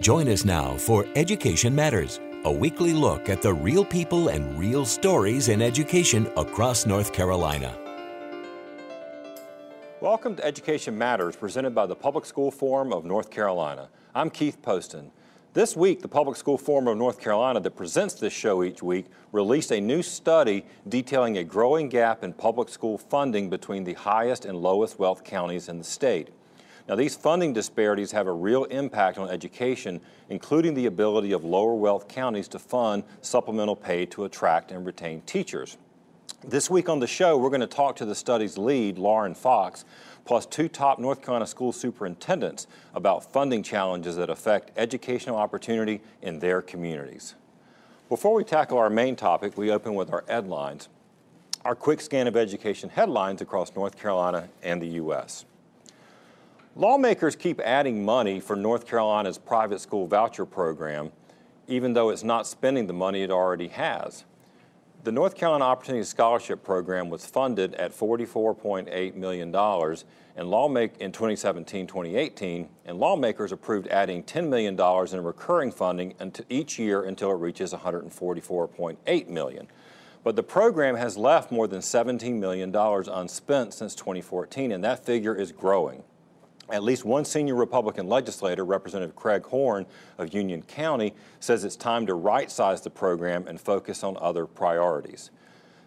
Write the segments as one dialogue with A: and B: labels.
A: Join us now for Education Matters, a weekly look at the real people and real stories in education across North Carolina.
B: Welcome to Education Matters, presented by the Public School Forum of North Carolina. I'm Keith Poston. This week, the Public School Forum of North Carolina that presents this show each week released a new study detailing a growing gap in public school funding between the highest and lowest wealth counties in the state. Now, these funding disparities have a real impact on education, including the ability of lower wealth counties to fund supplemental pay to attract and retain teachers. This week on the show, we're going to talk to the study's lead, Lauren Fox, plus two top North Carolina school superintendents about funding challenges that affect educational opportunity in their communities. Before we tackle our main topic, we open with our headlines, our quick scan of education headlines across North Carolina and the U.S. Lawmakers keep adding money for North Carolina's private school voucher program, even though it's not spending the money it already has. The North Carolina Opportunity Scholarship Program was funded at $44.8 million lawmake in 2017-2018, and lawmakers approved adding $10 million in recurring funding each year until it reaches 144.8 million. But the program has left more than $17 million unspent since 2014, and that figure is growing. At least one senior Republican legislator, Representative Craig Horn of Union County, says it's time to right size the program and focus on other priorities.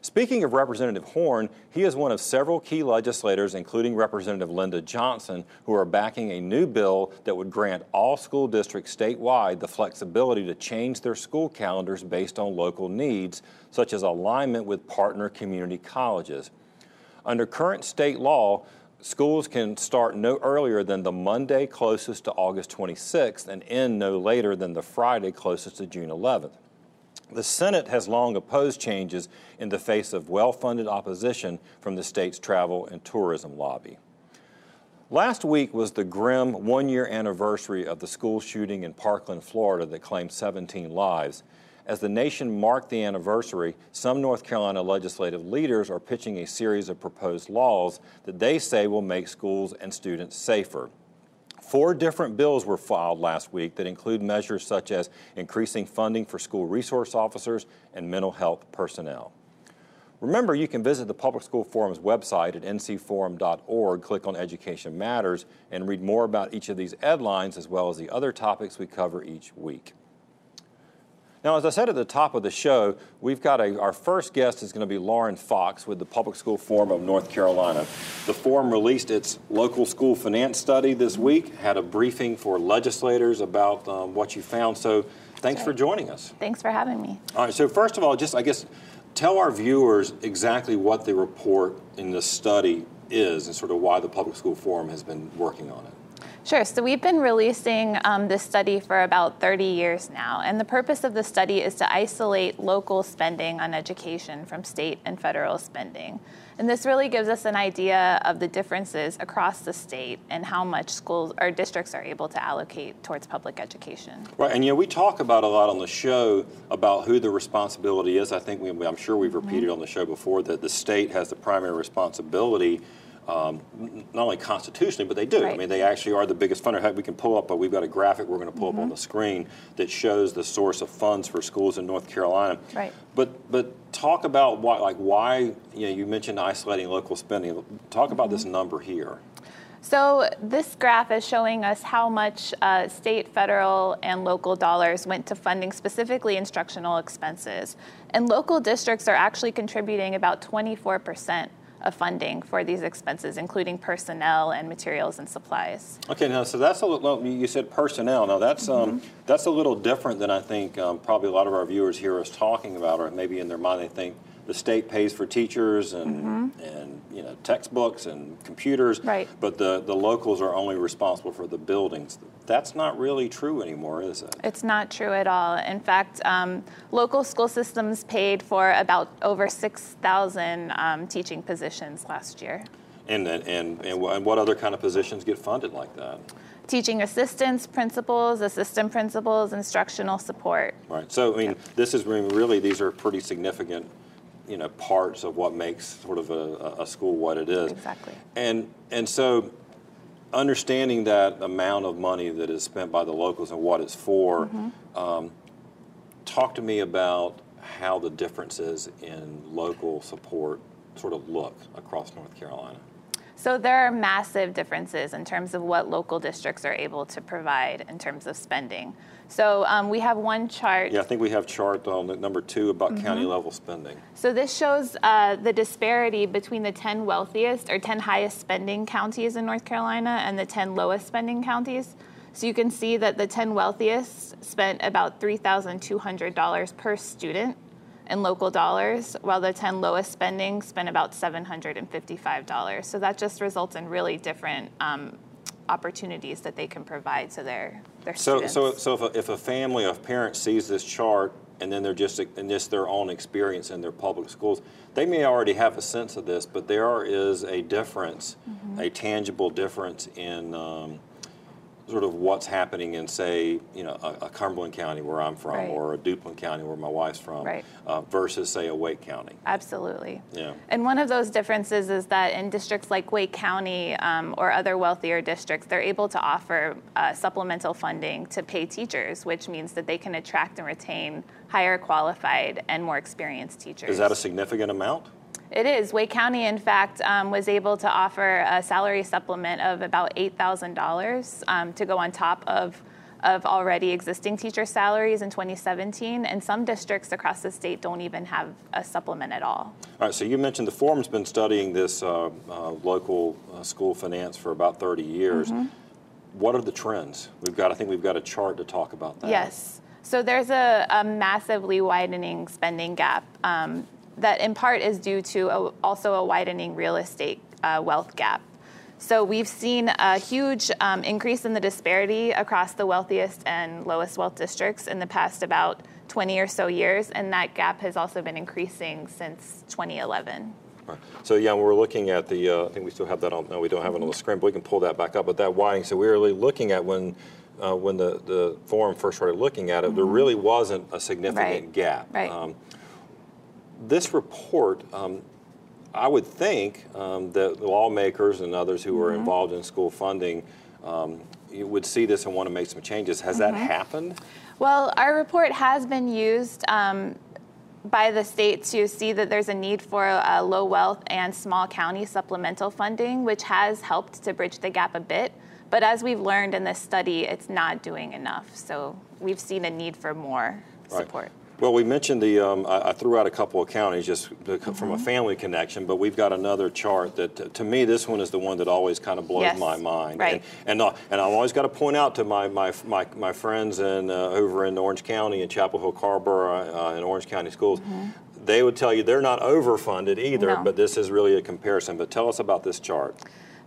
B: Speaking of Representative Horn, he is one of several key legislators, including Representative Linda Johnson, who are backing a new bill that would grant all school districts statewide the flexibility to change their school calendars based on local needs, such as alignment with partner community colleges. Under current state law, schools can start no earlier than the Monday closest to August 26th and end no later than the Friday closest to June 11th. The Senate has long opposed changes in the face of well funded opposition from the state's travel and tourism lobby. Last week was the grim one year anniversary of the school shooting in Parkland, Florida, that claimed 17 lives. As the nation marked the anniversary, some North Carolina legislative leaders are pitching a series of proposed laws that they say will make schools and students safer. Four different bills were filed last week that include measures such as increasing funding for school resource officers and mental health personnel. Remember, you can visit the Public School Forum's website at ncforum.org, click on Education Matters, and read more about each of these headlines as well as the other topics we cover each week. Now, as I said at the top of the show, we've got a, our first guest is going to be Lauren Fox with the Public School Forum of North Carolina. The forum released its local school finance study this week, had a briefing for legislators about um, what you found. So, thanks for joining us.
C: Thanks for having me.
B: All right, so first of all, just I guess tell our viewers exactly what the report in this study is and sort of why the Public School Forum has been working on it.
C: Sure. So we've been releasing um, this study for about 30 years now. And the purpose of the study is to isolate local spending on education from state and federal spending. And this really gives us an idea of the differences across the state and how much schools or districts are able to allocate towards public education.
B: Right, and you know, we talk about a lot on the show about who the responsibility is. I think we, I'm sure we've repeated mm-hmm. on the show before that the state has the primary responsibility um, not only constitutionally, but they do. Right. I mean, they actually are the biggest funder. We can pull up, but we've got a graphic we're going to pull mm-hmm. up on mm-hmm. the screen that shows the source of funds for schools in North Carolina.
C: Right.
B: But but talk about why, like why you know you mentioned isolating local spending. Talk mm-hmm. about this mm-hmm. number here.
C: So this graph is showing us how much uh, state, federal, and local dollars went to funding specifically instructional expenses. And local districts are actually contributing about 24 percent of funding for these expenses, including personnel and materials and supplies.
B: Okay, now so that's a little. You said personnel. Now that's um, mm-hmm. um, that's a little different than I think um, probably a lot of our viewers hear us talking about, or maybe in their mind they think the state pays for teachers and mm-hmm. and you know textbooks and computers,
C: right.
B: but the the locals are only responsible for the buildings. That's not really true anymore, is it?
C: It's not true at all. In fact, um, local school systems paid for about over 6,000 um, teaching positions last year.
B: And, and, and, and what other kind of positions get funded like that?
C: teaching assistants, principals, assistant principals, instructional support.
B: Right. So, I mean, this is really, these are pretty significant you know parts of what makes sort of a, a school what it is.
C: Exactly.
B: And and so understanding that amount of money that is spent by the locals and what it's for, um, talk to me about how the differences in local support sort of look across North Carolina.
C: So there are massive differences in terms of what local districts are able to provide in terms of spending. So um, we have one chart.
B: Yeah, I think we have chart on number two about county level spending.
C: So this shows uh, the disparity between the 10 wealthiest or 10 highest spending counties in North Carolina and the 10 lowest spending counties. So you can see that the 10 wealthiest spent about $3,200 per student in local dollars, while the 10 lowest spending spent about $755. So that just results in really different um, opportunities that they can provide to their, their
B: So,
C: students.
B: so, so if a, if a family of parents sees this chart and then they're just, in just their own experience in their public schools, they may already have a sense of this, but there is a difference,
C: Mm-hmm.
B: a tangible difference in um, sort of what's happening in, say, you know, a, a Cumberland County where I'm from,
C: Right.
B: or a Duplin County where my wife's from,
C: Right.
B: uh, versus, say, a Wake County.
C: Absolutely.
B: Yeah.
C: And one of those differences is that in districts like Wake County um, or other wealthier districts, they're able to offer uh, supplemental funding to pay teachers, which means that they can attract and retain higher qualified and more experienced teachers.
B: Is that a significant amount?
C: It is. Wake County, in fact, um, was able to offer a salary supplement of about $8,000 um, to go on top of, of already existing teacher salaries in 2017. And some districts across the state don't even have a supplement at all.
B: All right, so you mentioned the forum's been studying this uh, uh, local uh, school finance for about 30 years.
C: Mm-hmm.
B: What are the trends? We've got, I think we've got a chart to talk about that.
C: Yes. So there's a, a massively widening spending gap um, that in part is due to a, also a widening real estate uh, wealth gap. So we've seen a huge um, increase in the disparity across the wealthiest and lowest wealth districts in the past about 20 or so years, and that gap has also been increasing since 2011.
B: So yeah, we're looking at the, uh, I think we still have that on, no, we don't have it on the screen, but we can pull that back up. But that widening, so we were really looking at when, uh, when the, the forum first started looking at it, there really wasn't a significant
C: Mm-hmm. Right.
B: gap.
C: Right.
B: Um, this report, um, I would think um, that lawmakers and others who
C: Mm-hmm.
B: are involved in school funding um, you would see this and want to make some changes. Has
C: Mm-hmm.
B: that happened?
C: Well, our report has been used um, by the state to see that there's a need for uh, low wealth and small county supplemental funding, which has helped to bridge the gap a bit. But as we've learned in this study, it's not doing enough. So we've seen a need for more
B: Right.
C: support.
B: Well, we mentioned the, um, I, I threw out a couple of counties just to- from
C: Mm-hmm.
B: a family connection, but we've got another chart that, uh, to me, this one is the one that always kind of blows
C: Yes,
B: my mind.
C: right.
B: And, and, uh, and I've always got to point out to my, my, my, my friends in, uh, over in Orange County and Chapel Hill Carrboro uh, in Orange County schools, they would tell you they're not overfunded either,
C: Mm-hmm. No.
B: but this is really a comparison. But tell us about this chart.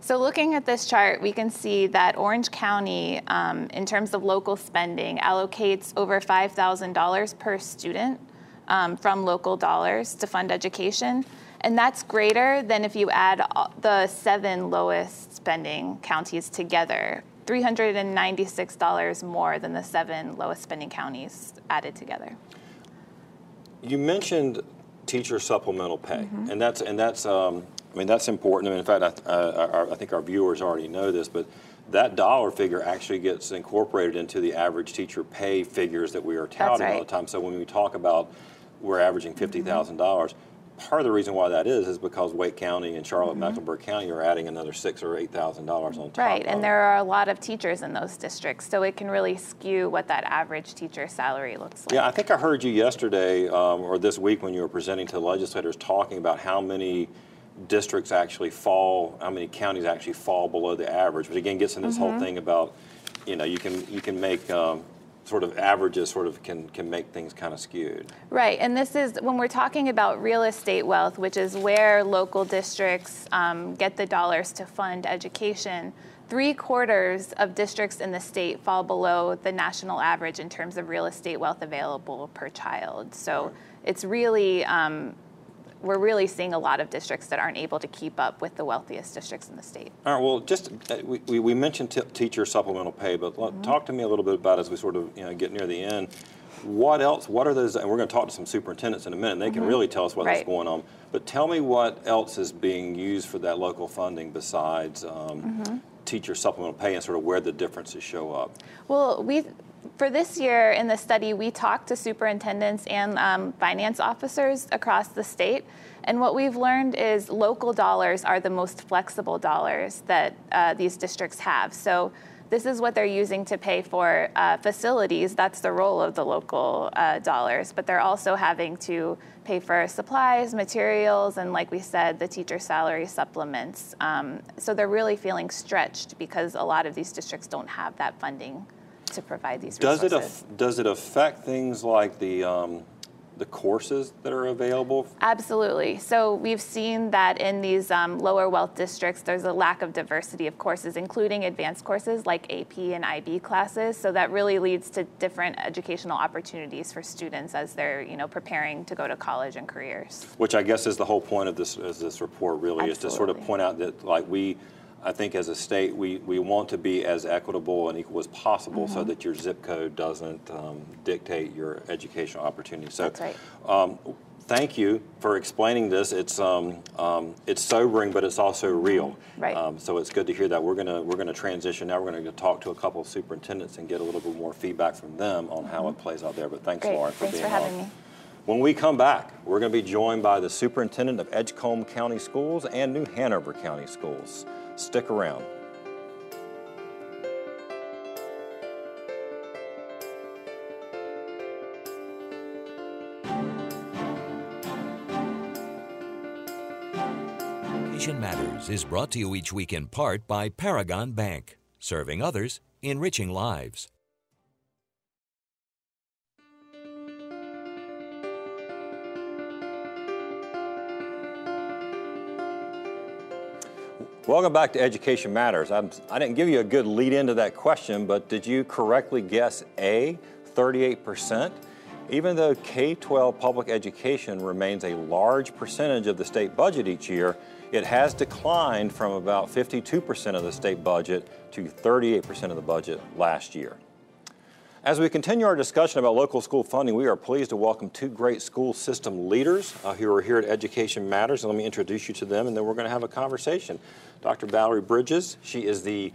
C: So looking at this chart, we can see that Orange County, um, in terms of local spending, allocates over $5,000 per student um, from local dollars to fund education. And that's greater than if you add the seven lowest spending counties together, $396 more than the seven lowest spending counties added together.
B: You mentioned teacher supplemental pay,
C: Mm-hmm.
B: and that's and that's um, I mean that's important. I mean, in fact, I, uh, I think our viewers already know this, but that dollar figure actually gets incorporated into the average teacher pay figures that we are touting all the.
C: Mm-hmm.
B: time. So when we talk about we're averaging $50,000, Part of the reason why that is is because Wake County and Charlotte Mecklenburg County are adding another six or eight thousand dollars on top.
C: Right, and there are a lot of teachers in those districts, so it can really skew what that average teacher salary looks like.
B: Yeah, I think I heard you yesterday um, or this week when you were presenting to legislators talking about how many districts actually fall, how many counties actually fall below the average. Which again gets in this whole thing about, you know, you can you can make um, sort of averages sort of can can make things kind of skewed.
C: Right, and this is when we're talking about real estate wealth, which is where local districts um, get the dollars to fund education. Three quarters of districts in the state fall below the national average in terms of real estate wealth available per child. So it's really, um, we're really seeing a lot of districts that aren't able to keep up with the wealthiest districts in the state.
B: All right. Well, just uh, we, we- mentioned t- teacher supplemental pay, but let- talk to me a little bit about as we sort of you know get near the end. What else? What are those? And we're going to talk to some superintendents in a minute. and They can really tell us what's
C: Right.
B: going on. But tell me what else is being used for that local funding besides um, teacher supplemental pay and sort of where the differences show up?
C: Well, we for this year in the study, we talked to superintendents and um, finance officers across the state. And what we've learned is local dollars are the most flexible dollars that uh, these districts have. So this is what they're using to pay for uh, facilities. That's the role of the local uh, dollars. But they're also having to pay for supplies, materials, and like we said, the teacher salary supplements. Um, so they're really feeling stretched because a lot of these districts don't have that funding to provide these
B: does
C: resources.
B: It does it affect things like the um, the courses that are available?
C: Absolutely. So we've seen that in these um, lower wealth districts, there's a lack of diversity of courses, including advanced courses like AP and IB classes. So that really leads to different educational opportunities for students as they're, you know, preparing to go to college and careers.
B: Which I guess is the whole point of this, of this report. Really,
C: Absolutely.
B: is to sort of point out that like we I think as a state, we, we want to be as equitable and equal as possible mm-hmm. so that your zip code doesn't um, dictate your educational opportunities.
C: So, That's right.
B: Um, thank you for explaining this. It's um, um, it's sobering, but it's also real.
C: Mm-hmm. Right. Um,
B: so it's good to hear that. We're gonna we're gonna transition now. We're gonna talk to a couple of superintendents and get a little bit more feedback from them on mm-hmm. how it plays out there. But thanks,
C: Great.
B: Lauren, for being here.
C: thanks
B: being
C: for having
B: on.
C: Me.
B: When we come back, we're going to be joined by the superintendent of Edgecombe County Schools and New Hanover County Schools. Stick around.
A: Education Matters is brought to you each week in part by Paragon Bank, serving others, enriching lives.
B: Welcome back to Education Matters. I'm, I did not give you a good lead into that question, but did you correctly guess A, 38%? Even though K 12 public education remains a large percentage of the state budget each year, it has declined from about 52% of the state budget to 38% of the budget last year. As we continue our discussion about local school funding, we are pleased to welcome two great school system leaders uh, who are here at Education Matters. And let me introduce you to them, and then we're going to have a conversation. Dr. Valerie Bridges, she is the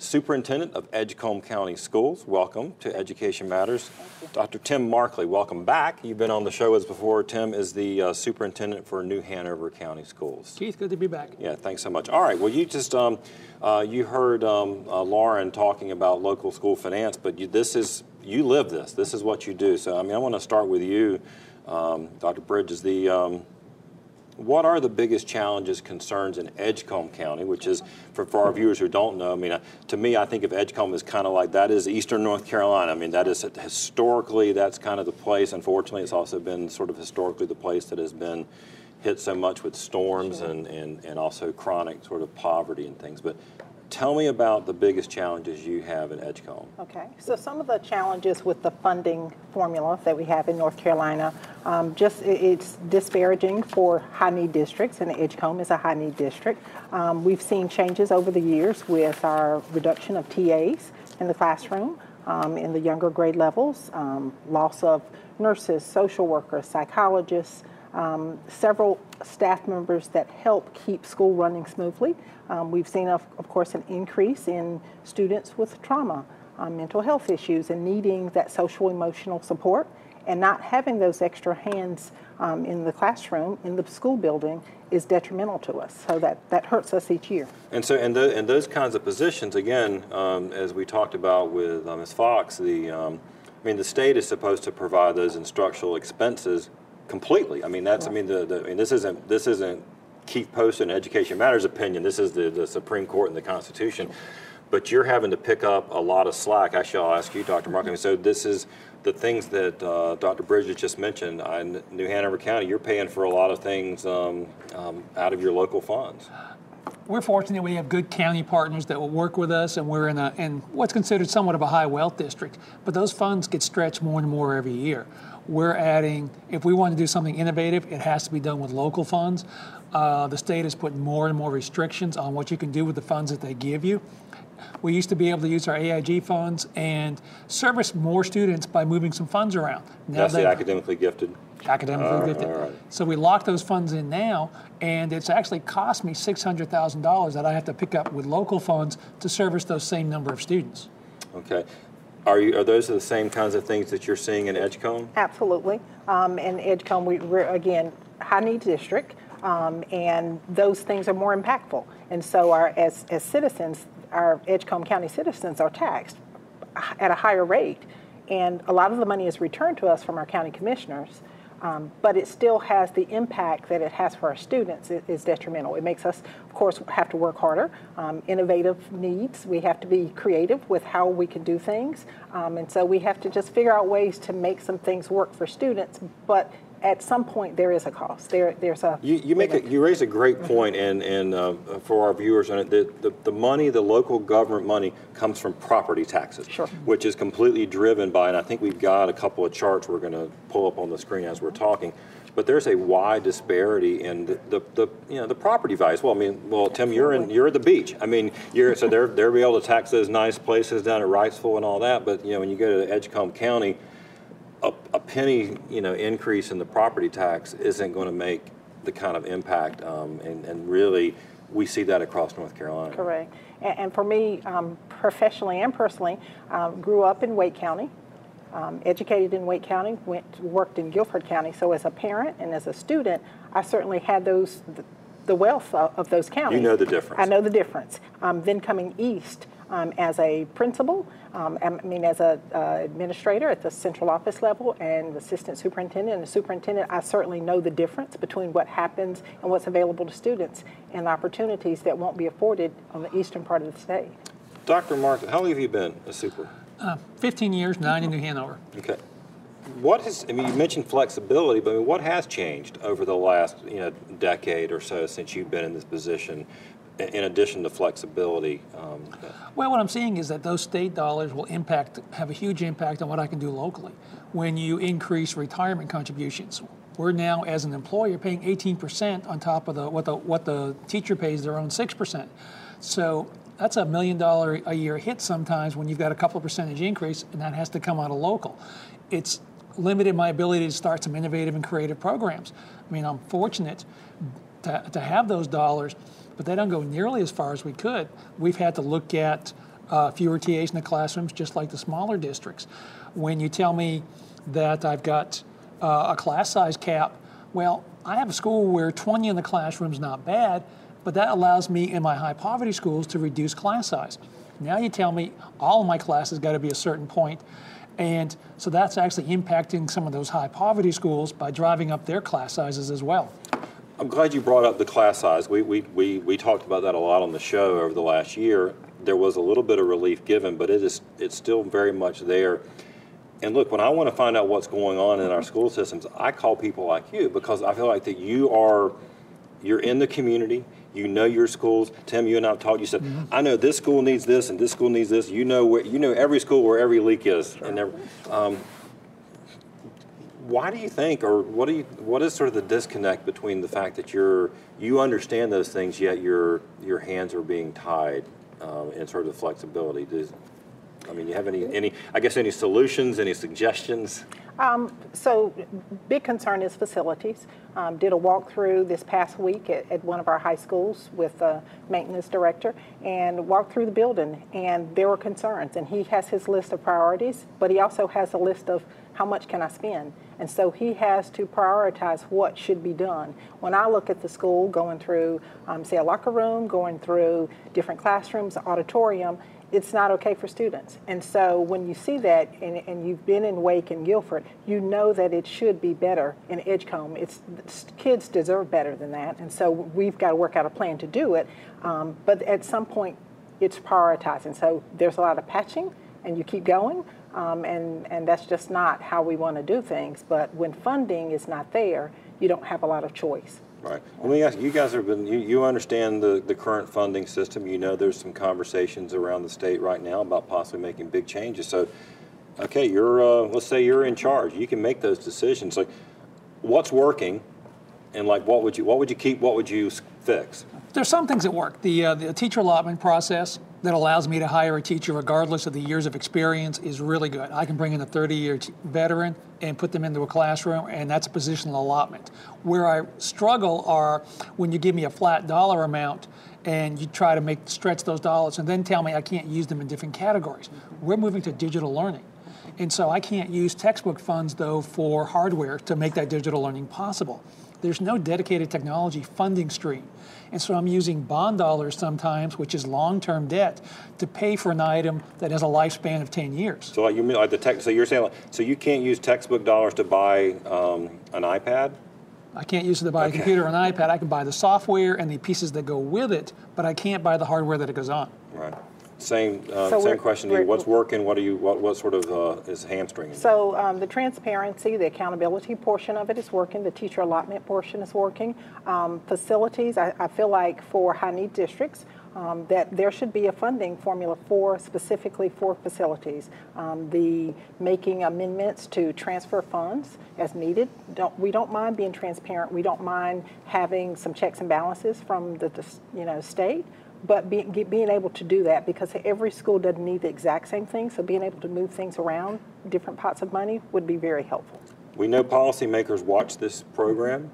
B: Superintendent of Edgecombe County Schools. Welcome to Education Matters. Dr. Tim Markley, welcome back. You've been on the show as before. Tim is the uh, Superintendent for New Hanover County Schools.
D: Keith, good to be back.
B: Yeah, thanks so much. All right, well, you just, um, uh, you heard um, uh, Lauren talking about local school finance, but you, this is, you live this. This is what you do. So, I mean, I want to start with you, um, Dr. Bridges. The, um, what are the biggest challenges, concerns in Edgecombe County, which is, for, for our viewers who don't know, I mean, uh, to me, I think of Edgecombe as kind of like that is eastern North Carolina. I mean, that is historically, that's kind of the place. Unfortunately, it's also been sort of historically the place that has been hit so much with storms sure. and, and, and also chronic sort of poverty and things. But Tell me about the biggest challenges you have in Edgecombe.
E: Okay, so some of the challenges with the funding formula that we have in North Carolina, um, just it's disparaging for high need districts, and Edgecombe is a high need district. Um, we've seen changes over the years with our reduction of TAs in the classroom um, in the younger grade levels, um, loss of nurses, social workers, psychologists, um, several staff members that help keep school running smoothly. Um, we've seen, of, of, course, an increase in students with trauma, um, mental health issues, and needing that social emotional support. And not having those extra hands um, in the classroom, in the school building, is detrimental to us. So that, that hurts us each year.
B: And so, and, the, those kinds of positions, again, um, as we talked about with uh, Ms. Fox, the, um, I mean, the state is supposed to provide those instructional expenses completely. I mean, that's, I mean, the, the I mean, this isn't, this isn't Keith Poston Education Matters opinion. This is the, the Supreme Court and the Constitution. But you're having to pick up a lot of slack. Actually, I'll ask you, Dr. Markley. So this is the things that uh, Dr. Bridges just mentioned. In New Hanover County, you're paying for a lot of things um, um, out of your local funds.
D: We're fortunate we have good county partners that will work with us, and we're in, a, in what's considered somewhat of a high wealth district. But those funds get stretched more and more every year. We're adding, if we want to do something innovative, it has to be done with local funds. Uh, the state is putting more and more restrictions on what you can do with the funds that they give you. We used to be able to use our AIG funds and service more students by moving some funds around.
B: Now That's the academically gifted.
D: academic
B: All right,
D: 350.
B: all right.
D: So we lock those funds in now, and it's actually cost me $600,000 that I have to pick up with local funds to service those same number of students.
B: Okay. Are you, are those the same kinds of things that you're seeing in Edgecombe?
E: Absolutely. Um, and Edgecombe, we, we're again high needs district, um, and those things are more impactful. And so, our as as citizens, our Edgecombe County citizens are taxed at a higher rate, and a lot of the money is returned to us from our county commissioners. Um, but it still has the impact that it has for our students it is detrimental. It makes us, of course, have to work harder. Um, innovative needs. We have to be creative with how we can do things, um, and so we have to just figure out ways to make some things work for students. But at some point, there is a cost. There, there's a.
B: You, you make a, you raise a great point, and, and uh, for our viewers on it, the, the, the money, the local government money comes from property taxes.
E: Sure.
B: Which is completely driven by, and I think we've got a couple of charts we're going to pull up on the screen as we're talking. But there's a wide disparity in the, the, the you know the property values. Well, I mean, well, Tim, you're in you're at the beach. I mean, you're so they're they're be able to tax those nice places down at Wrightsville and all that. But you know, when you go to Edgecombe County, a, a penny, you know, increase in the property tax isn't going to make the kind of impact, um, and, and really, we see that across North Carolina.
E: Correct. And, and for me, um, professionally and personally, um, grew up in Wake County, um, educated in Wake County, went worked in Guilford County. So as a parent and as a student, I certainly had those the, the wealth of, of those counties.
B: You know the difference.
E: I know the difference. Um, then coming east um, as a principal, um, I mean as an uh, administrator at the central office level and assistant superintendent and the superintendent, I certainly know the difference between what happens and what's available to students and the opportunities that won't be afforded on the eastern part of the state.
B: Dr. Mark, how long have you been a super?
D: 15 years, nine in New Hanover.
B: Okay. What has, I mean, you mentioned flexibility, but I mean, what has changed over the last, you know, decade or so since you've been in this position, i- in addition to flexibility? Um,
D: Well, what I'm seeing is that those state dollars will impact, have a huge impact on what I can do locally. When you increase retirement contributions, we're now, as an employer, paying 18% on top of the what the what the teacher pays their own 6%. So that's a million dollar a year hit sometimes when you've got a couple percentage increase, and that has to come out of local. It's limited my ability to start some innovative and creative programs. I mean, I'm fortunate to, to have those dollars, but they don't go nearly as far as we could. We've had to look at uh, fewer TAs in the classrooms, just like the smaller districts. When you tell me that I've got uh, a class size cap, well, I have a school where 20 in the classroom is not bad, but that allows me in my high poverty schools to reduce class size. Now you tell me all of my classes got to be a certain point, and so that's actually impacting some of those high poverty schools by driving up their class sizes as well.
B: I'm glad you brought up the class size. We, we, we, we talked about that a lot on the show over the last year. There was a little bit of relief given, but it is it's still very much there. And look, when I want to find out what's going on in our school systems, I call people like you because I feel like that you are you're in the community. You know your schools. Tim, you and I have talked. You said, I know this school needs this and this school needs this. You know where you know every school where every leak is. And every, um, why do you think, or what do you, what is sort of the disconnect between the fact that you're you understand those things, yet your your hands are being tied, um, and sort of flexibility? Does, I mean, you have any any I guess any solutions, any suggestions?
E: So, big concern is facilities. Um, did a walkthrough this past week at, at one of our high schools with the maintenance director and walked through the building, and there were concerns. And he has his list of priorities, but he also has a list of how much can I spend. And so he has to prioritize what should be done. When I look at the school, going through, um, say, a locker room, going through different classrooms, auditorium, it's not okay for students. And so when you see that and, and you've been in Wake and Guilford, you know that it should be better in Edgecombe. It's, kids deserve better than that. And so we've got to work out a plan to do it. Um, but at some point, it's prioritizing. So there's a lot of patching and you keep going. Um, and, and that's just not how we want to do things. But when funding is not there, you don't have a lot of choice.
B: Right. Let me ask, you guys have been, you, you understand the, the current funding system. You know there's some conversations around the state right now about possibly making big changes. So, okay, you're, uh, let's say you're in charge. You can make those decisions. Like, what's working? And like, what would you, what would you keep? What would you fix?
D: There's some things that work. The, uh, the teacher allotment process that allows me to hire a teacher regardless of the years of experience is really good. I can bring in a 30 year t- veteran and put them into a classroom, and that's a positional allotment. Where I struggle are when you give me a flat dollar amount and you try to make stretch those dollars and then tell me I can't use them in different categories. We're moving to digital learning. And so I can't use textbook funds though for hardware to make that digital learning possible. There's no dedicated technology funding stream. And so I'm using bond dollars sometimes, which is long-term debt, to pay for an item that has a lifespan of 10 years.
B: So like you mean like the tech, so you're saying, like, so you can't use textbook dollars to buy um, an iPad?
D: I can't use it to buy
B: Okay.
D: a computer or an iPad. I can buy the software and the pieces that go with it, but I can't buy the hardware that it goes on.
B: Right. Same, uh,
E: So
B: same question to you. What's working? What are you, what, what sort of uh, is hamstringing?
E: So um, the transparency, the accountability portion of it is working. The teacher allotment portion is working. Um, facilities, I, I feel like for high need districts, um, that there should be a funding formula for specifically for facilities. Um, the making amendments to transfer funds as needed. Don't, we don't mind being transparent. We don't mind having some checks and balances from the, the you know state. But be, being able to do that because every school doesn't need the exact same thing, so being able to move things around, different pots of money, would be very helpful.
B: We know policymakers watch this program.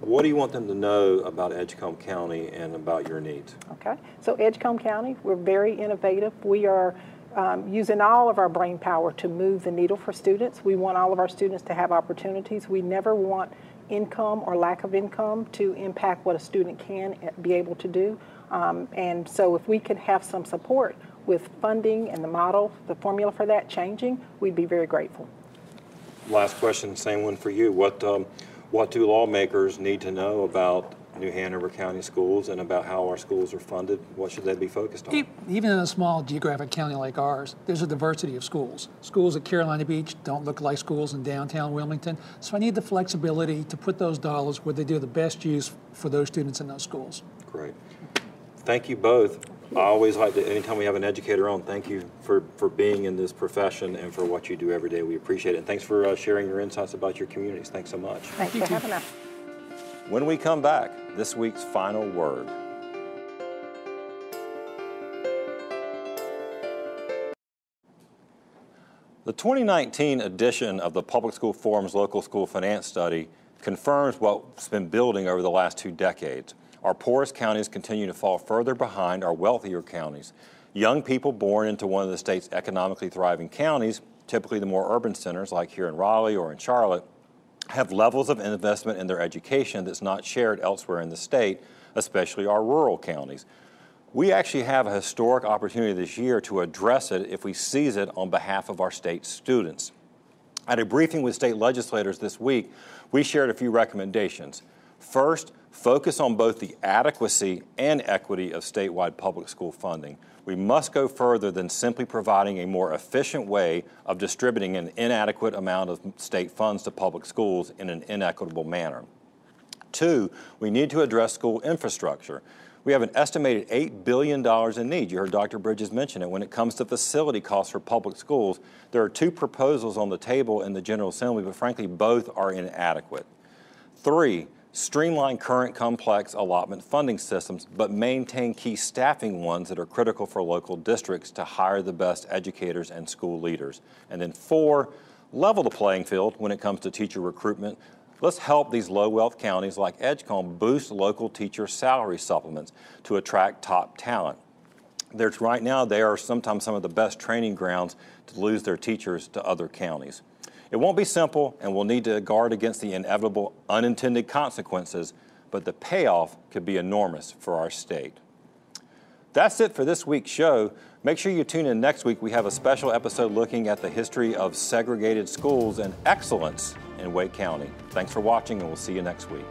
B: What do you want them to know about Edgecombe County and about your needs?
E: Okay, so Edgecombe County, we're very innovative. We are um, using all of our brain power to move the needle for students. We want all of our students to have opportunities. We never want income or lack of income to impact what a student can be able to do. Um, and so, if we could have some support with funding and the model, the formula for that changing, we'd be very grateful.
B: Last question, same one for you. What, um, what do lawmakers need to know about New Hanover County schools and about how our schools are funded? What should they be focused on?
D: Even in a small geographic county like ours, there's a diversity of schools. Schools at Carolina Beach don't look like schools in downtown Wilmington. So I need the flexibility to put those dollars where they do the best use for those students in those schools.
B: Great. Thank you both. I always like to, anytime we have an educator on, thank you for, for being in this profession and for what you do every day. We appreciate it. And thanks for uh, sharing your insights about your communities. Thanks so much.
E: Thanks for having us.
B: When we come back, this week's final word. The 2019 edition of the Public School Forum's Local School Finance Study confirms what's been building over the last two decades. Our poorest counties continue to fall further behind our wealthier counties. Young people born into one of the state's economically thriving counties, typically the more urban centers like here in Raleigh or in Charlotte, have levels of investment in their education that's not shared elsewhere in the state, especially our rural counties. We actually have a historic opportunity this year to address it if we seize it on behalf of our state students. At a briefing with state legislators this week, we shared a few recommendations. First, focus on both the adequacy and equity of statewide public school funding. We must go further than simply providing a more efficient way of distributing an inadequate amount of state funds to public schools in an inequitable manner. Two, we need to address school infrastructure. We have an estimated $8 billion in need. You heard Dr. Bridges mention it. When it comes to facility costs for public schools, there are two proposals on the table in the General Assembly, but frankly, both are inadequate. Three, streamline current complex allotment funding systems, but maintain key staffing ones that are critical for local districts to hire the best educators and school leaders. And then four, level the playing field when it comes to teacher recruitment. Let's help these low wealth counties like Edgecombe boost local teacher salary supplements to attract top talent. There's right now, they are sometimes some of the best training grounds to lose their teachers to other counties. It won't be simple, and we'll need to guard against the inevitable unintended consequences, but the payoff could be enormous for our state. That's it for this week's show. Make sure you tune in next week. We have a special episode looking at the history of segregated schools and excellence in Wake County. Thanks for watching, and we'll see you next week.